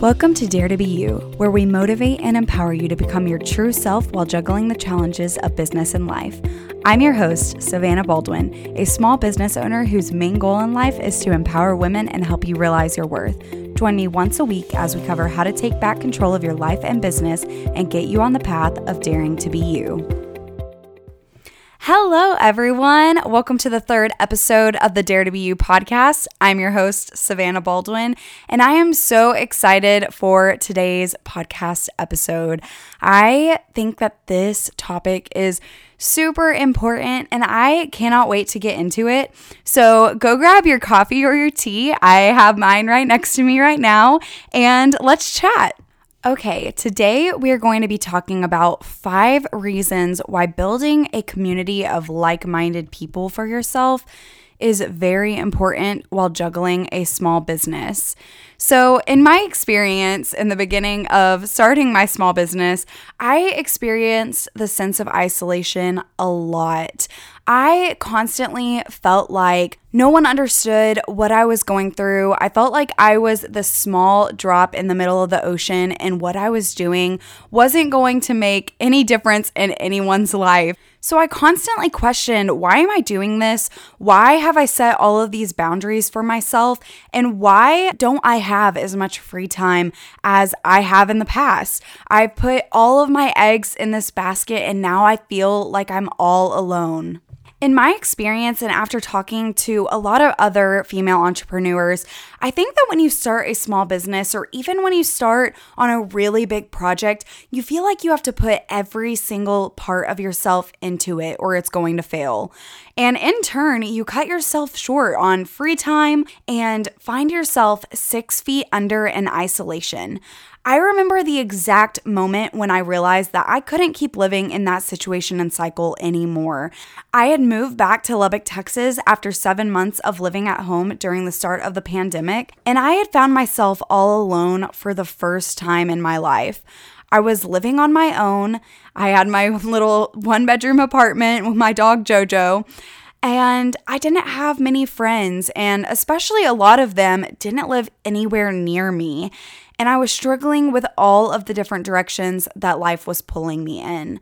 Welcome to Dare to Be You, where we motivate and empower you to become your true self while juggling the challenges of business and life. I'm your host, Savannah Baldwin, a small business owner whose main goal in life is to empower women and help you realize your worth. Join me once a week as we cover how to take back control of your life and business and get you on the path of daring to be you. Hello, everyone. Welcome to the third episode of the Dare to Be You podcast. I'm your host, Savannah Baldwin, and I am so excited for today's podcast episode. I think that this topic is super important and I cannot wait to get into it. So go grab your coffee or your tea. I have mine right next to me right now, and let's chat. Okay, today we are going to be talking about five reasons why building a community of like minded people for yourself is very important while juggling a small business. So, in my experience in the beginning of starting my small business, I experienced the sense of isolation a lot. I constantly felt like no one understood what I was going through. I felt like I was the small drop in the middle of the ocean, and what I was doing wasn't going to make any difference in anyone's life. So I constantly questioned why am I doing this? Why have I set all of these boundaries for myself? And why don't I have as much free time as I have in the past? I put all of my eggs in this basket and now I feel like I'm all alone. In my experience, and after talking to a lot of other female entrepreneurs, I think that when you start a small business or even when you start on a really big project, you feel like you have to put every single part of yourself into it or it's going to fail. And in turn, you cut yourself short on free time and find yourself six feet under in isolation. I remember the exact moment when I realized that I couldn't keep living in that situation and cycle anymore. I had moved back to Lubbock, Texas after seven months of living at home during the start of the pandemic, and I had found myself all alone for the first time in my life. I was living on my own. I had my little one bedroom apartment with my dog JoJo. And I didn't have many friends, and especially a lot of them didn't live anywhere near me and I was struggling with all of the different directions that life was pulling me in.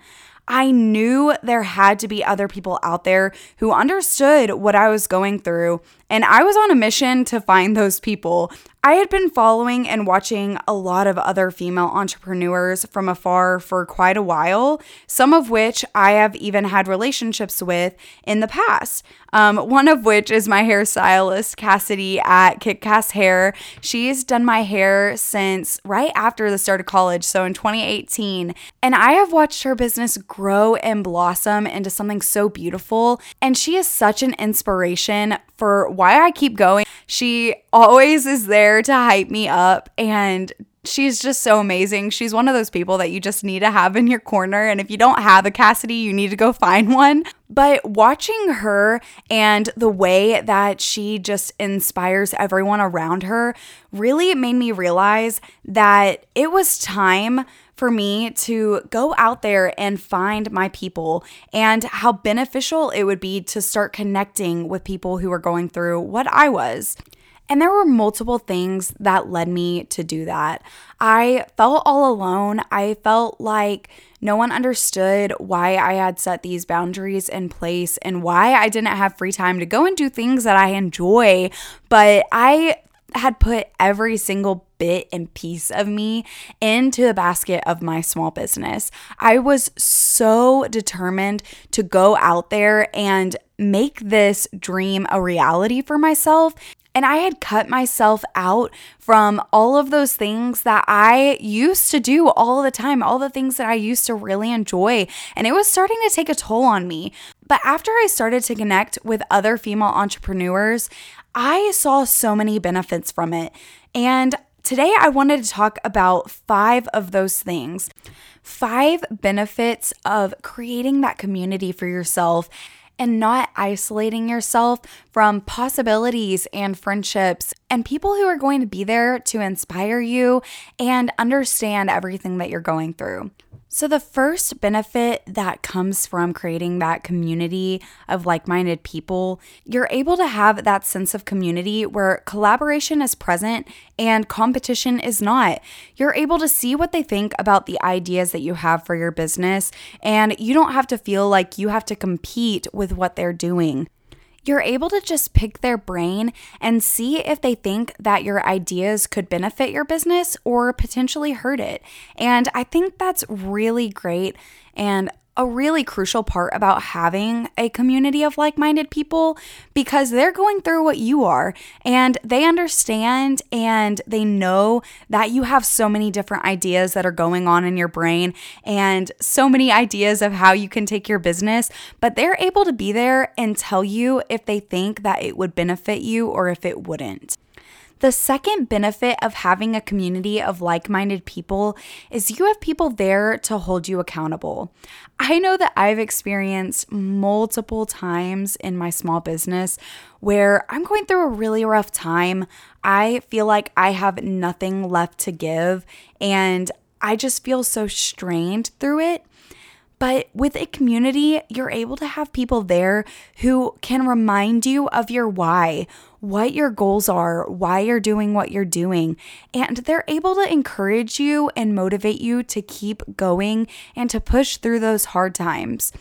I knew there had to be other people out there who understood what I was going through, and I was on a mission to find those people. I had been following and watching a lot of other female entrepreneurs from afar for quite a while, some of which I have even had relationships with in the past. Um, one of which is my hairstylist, Cassidy at KitCast Hair. She's done my hair since right after the start of college, so in 2018. And I have watched her business grow and blossom into something so beautiful. And she is such an inspiration for why I keep going. She always is there to hype me up and she's just so amazing. She's one of those people that you just need to have in your corner. And if you don't have a Cassidy, you need to go find one. But watching her and the way that she just inspires everyone around her really made me realize that it was time for me to go out there and find my people and how beneficial it would be to start connecting with people who are going through what I was. And there were multiple things that led me to do that. I felt all alone. I felt like no one understood why I had set these boundaries in place and why I didn't have free time to go and do things that I enjoy. But I had put every single bit and piece of me into the basket of my small business. I was so determined to go out there and make this dream a reality for myself. And I had cut myself out from all of those things that I used to do all the time, all the things that I used to really enjoy. And it was starting to take a toll on me. But after I started to connect with other female entrepreneurs, I saw so many benefits from it. And today I wanted to talk about five of those things. Five benefits of creating that community for yourself and not isolating yourself from possibilities and friendships and people who are going to be there to inspire you and understand everything that you're going through. So, the first benefit that comes from creating that community of like minded people, you're able to have that sense of community where collaboration is present and competition is not. You're able to see what they think about the ideas that you have for your business, and you don't have to feel like you have to compete with what they're doing you're able to just pick their brain and see if they think that your ideas could benefit your business or potentially hurt it. And I think that's really great. And a really crucial part about having a community of like minded people because they're going through what you are and they understand and they know that you have so many different ideas that are going on in your brain and so many ideas of how you can take your business, but they're able to be there and tell you if they think that it would benefit you or if it wouldn't. The second benefit of having a community of like minded people is you have people there to hold you accountable. I know that I've experienced multiple times in my small business where I'm going through a really rough time. I feel like I have nothing left to give, and I just feel so strained through it. But with a community, you're able to have people there who can remind you of your why, what your goals are, why you're doing what you're doing. And they're able to encourage you and motivate you to keep going and to push through those hard times.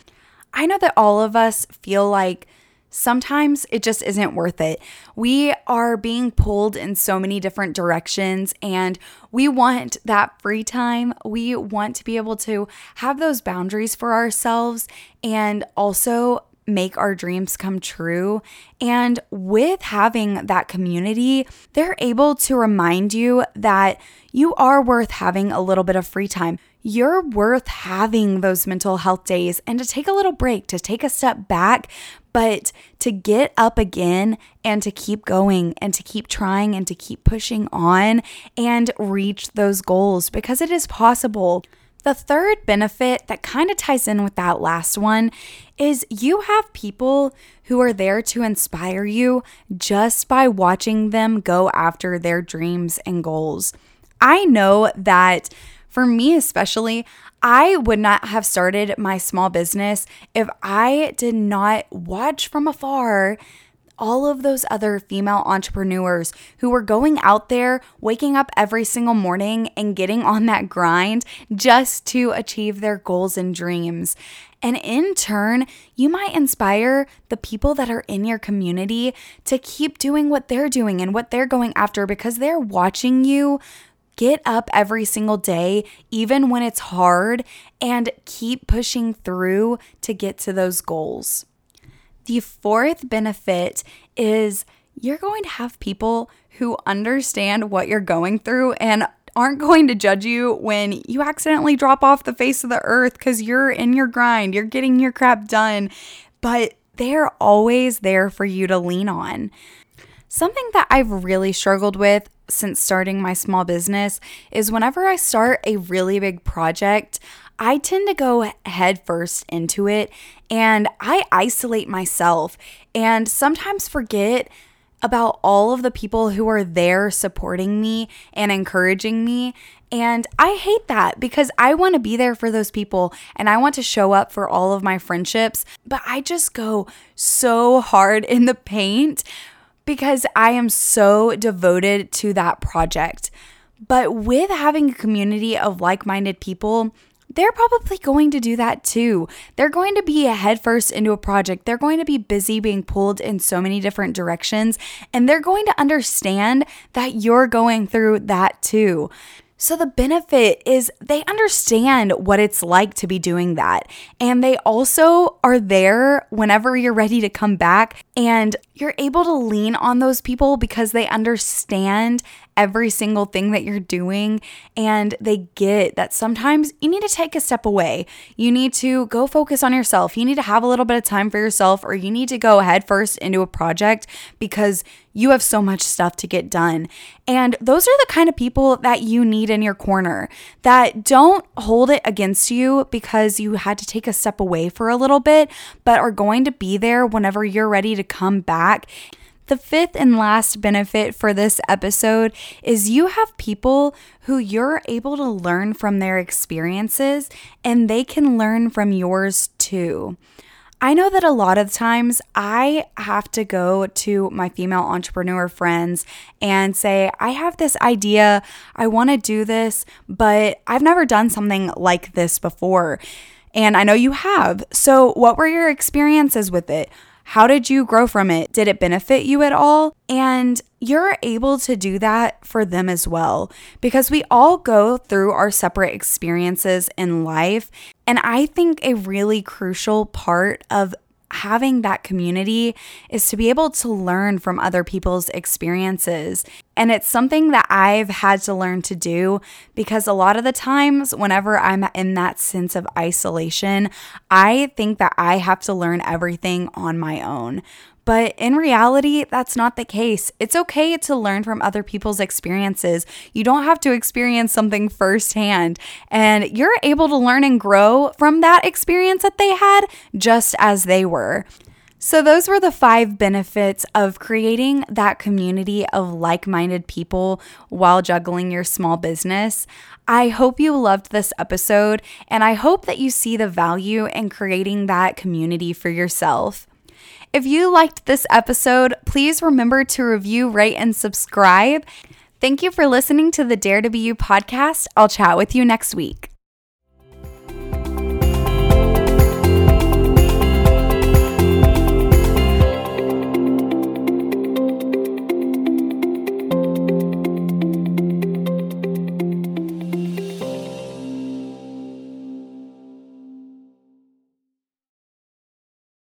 I know that all of us feel like sometimes it just isn't worth it. We are being pulled in so many different directions and we want that free time. We want to be able to have those boundaries for ourselves and also make our dreams come true. And with having that community, they're able to remind you that you are worth having a little bit of free time. You're worth having those mental health days and to take a little break, to take a step back, but to get up again and to keep going and to keep trying and to keep pushing on and reach those goals because it is possible. The third benefit that kind of ties in with that last one is you have people who are there to inspire you just by watching them go after their dreams and goals. I know that for me, especially, I would not have started my small business if I did not watch from afar all of those other female entrepreneurs who were going out there, waking up every single morning and getting on that grind just to achieve their goals and dreams. And in turn, you might inspire the people that are in your community to keep doing what they're doing and what they're going after because they're watching you Get up every single day, even when it's hard, and keep pushing through to get to those goals. The fourth benefit is you're going to have people who understand what you're going through and aren't going to judge you when you accidentally drop off the face of the earth because you're in your grind, you're getting your crap done, but they're always there for you to lean on. Something that I've really struggled with since starting my small business is whenever I start a really big project, I tend to go headfirst into it and I isolate myself and sometimes forget about all of the people who are there supporting me and encouraging me. And I hate that because I want to be there for those people and I want to show up for all of my friendships, but I just go so hard in the paint because I am so devoted to that project. But with having a community of like minded people, they're probably going to do that too. They're going to be headfirst into a project. They're going to be busy being pulled in so many different directions, and they're going to understand that you're going through that too. So, the benefit is they understand what it's like to be doing that. And they also are there whenever you're ready to come back. And you're able to lean on those people because they understand every single thing that you're doing and they get that sometimes you need to take a step away. You need to go focus on yourself. You need to have a little bit of time for yourself or you need to go head first into a project because you have so much stuff to get done. And those are the kind of people that you need in your corner that don't hold it against you because you had to take a step away for a little bit, but are going to be there whenever you're ready to come back The fifth and last benefit for this episode is you have people who you're able to learn from their experiences and they can learn from yours too. I know that a lot of times I have to go to my female entrepreneur friends and say, I have this idea, I want to do this, but I've never done something like this before. And I know you have. So, what were your experiences with it? How did you grow from it? Did it benefit you at all? And you're able to do that for them as well because we all go through our separate experiences in life. And I think a really crucial part of having that community is to be able to learn from other people's experiences. And it's something that I've had to learn to do because a lot of the times, whenever I'm in that sense of isolation, I think that I have to learn everything on my own. But in reality, that's not the case. It's okay to learn from other people's experiences. You don't have to experience something firsthand, and you're able to learn and grow from that experience that they had just as they were. So, those were the five benefits of creating that community of like minded people while juggling your small business. I hope you loved this episode, and I hope that you see the value in creating that community for yourself. If you liked this episode, please remember to review, rate, and subscribe. Thank you for listening to the Dare to Be You podcast. I'll chat with you next week.